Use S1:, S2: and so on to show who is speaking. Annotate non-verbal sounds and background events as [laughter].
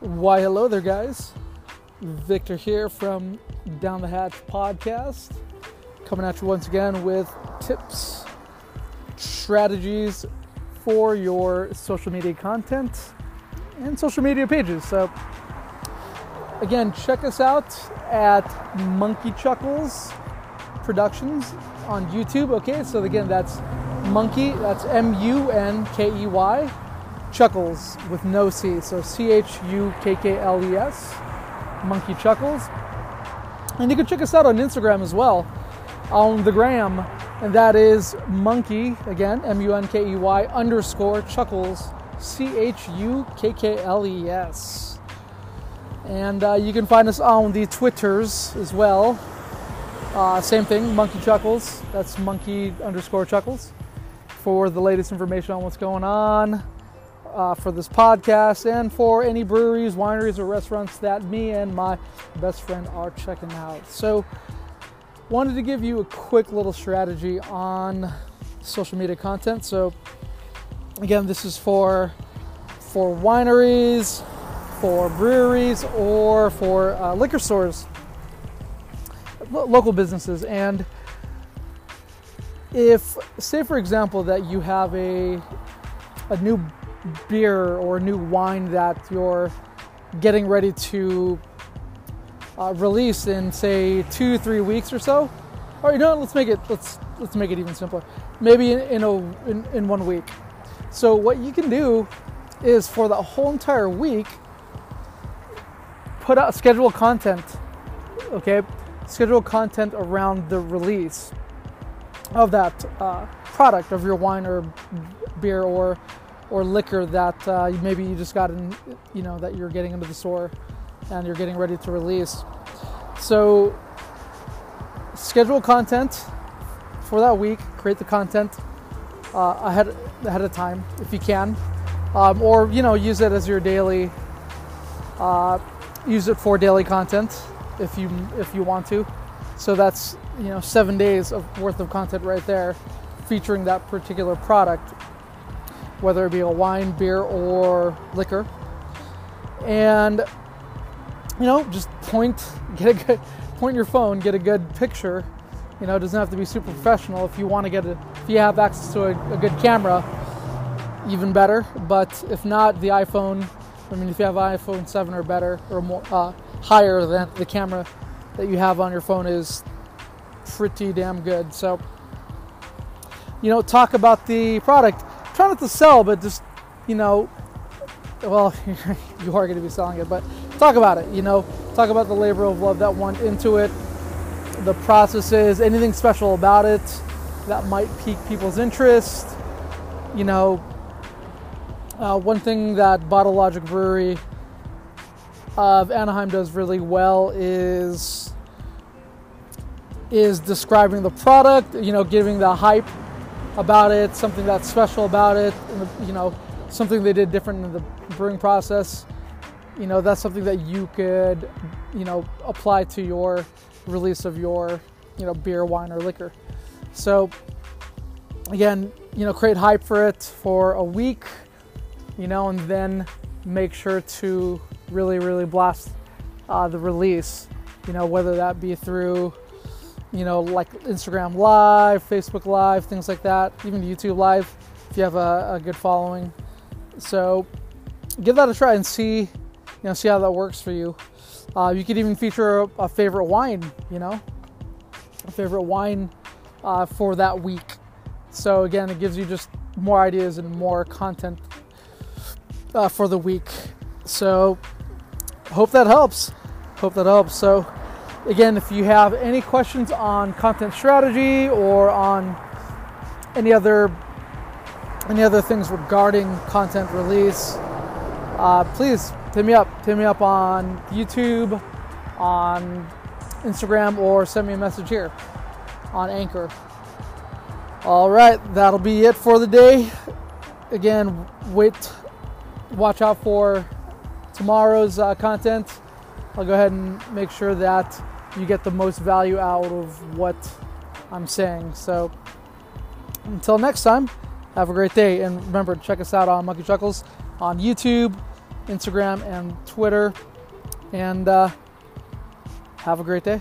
S1: Why, hello there, guys. Victor here from Down the Hatch Podcast, coming at you once again with tips, strategies for your social media content and social media pages. So, again, check us out at Munkey Chukkles Productions on YouTube. Okay, so again, that's Munkey, that's M U N K E Y, Chukkles with no C. So C H U K K L E S, Munkey Chukkles. And you can check us out on Instagram as well, on the gram, and that is Munkey, again, M U N K E Y underscore Chukkles, C H U K K L E S. And uh, you can find us on the Twitters as well. Uh, same thing, Munkey Chukkles. That's Munkey underscore Chukkles for the latest information on what's going on uh, for this podcast and for any breweries, wineries, or restaurants that me and my best friend are checking out. So, wanted to give you a quick little strategy on social media content. So, again, this is for for wineries, for breweries, or for uh, liquor stores, lo- local businesses, and if say for example that you have a a new beer or new wine that you're getting ready to uh, release in say two three weeks or so? Or you know let's make it let's let's make it even simpler. Maybe in, in a in, in one week. So what you can do is for the whole entire week put out schedule content okay? Schedule content around the release of that uh, product of your wine or beer or or liquor that uh, maybe you just got in, you know, that you're getting into the store and you're getting ready to release. So schedule content for that week. Create the content uh, ahead ahead of time if you can, um, or you know, use it as your daily. Uh, use it for daily content if you if you want to. So that's you know seven days of worth of content right there, featuring that particular product, whether it be a wine, beer, or liquor. And you know, just point, get a good point your phone, get a good picture. You know, it doesn't have to be super professional. If you want to get a, if you have access to a, a good camera, even better. But if not, the iPhone. I mean, if you have iPhone 7 or better or more uh, higher than the camera that you have on your phone is pretty damn good. So, you know, talk about the product. Try not to sell, but just, you know, well, [laughs] you are going to be selling it, but talk about it. You know, talk about the labor of love that went into it, the processes, anything special about it that might pique people's interest. You know, uh, one thing that Bottle Logic Brewery of Anaheim does really well is is describing the product, you know, giving the hype about it, something that's special about it, you know, something they did different in the brewing process. You know, that's something that you could, you know, apply to your release of your, you know, beer, wine, or liquor. So, again, you know, create hype for it for a week, you know, and then make sure to really, really blast uh, the release, you know, whether that be through you know, like Instagram Live, Facebook Live, things like that, even YouTube Live if you have a, a, good following. So give that a try and see, you know, see how that works for you. Uh, you could even feature a, a, favorite wine, you know, a favorite wine uh, for that week. So again, it gives you just more ideas and more content uh, for the week. So hope that helps. Hope that helps. So again, if you have any questions on content strategy or on any other any other things regarding content release, uh, please hit me up. Hit me up on YouTube, on Instagram, or send me a message here on Anchor. All right, that'll be it for the day. Again, wait, watch out for tomorrow's uh, content. I'll go ahead and make sure that you get the most value out of what I'm saying. So until next time, have a great day. And remember, to check us out on Munkey Chukkles on YouTube, Instagram and Twitter. And uh, have a great day.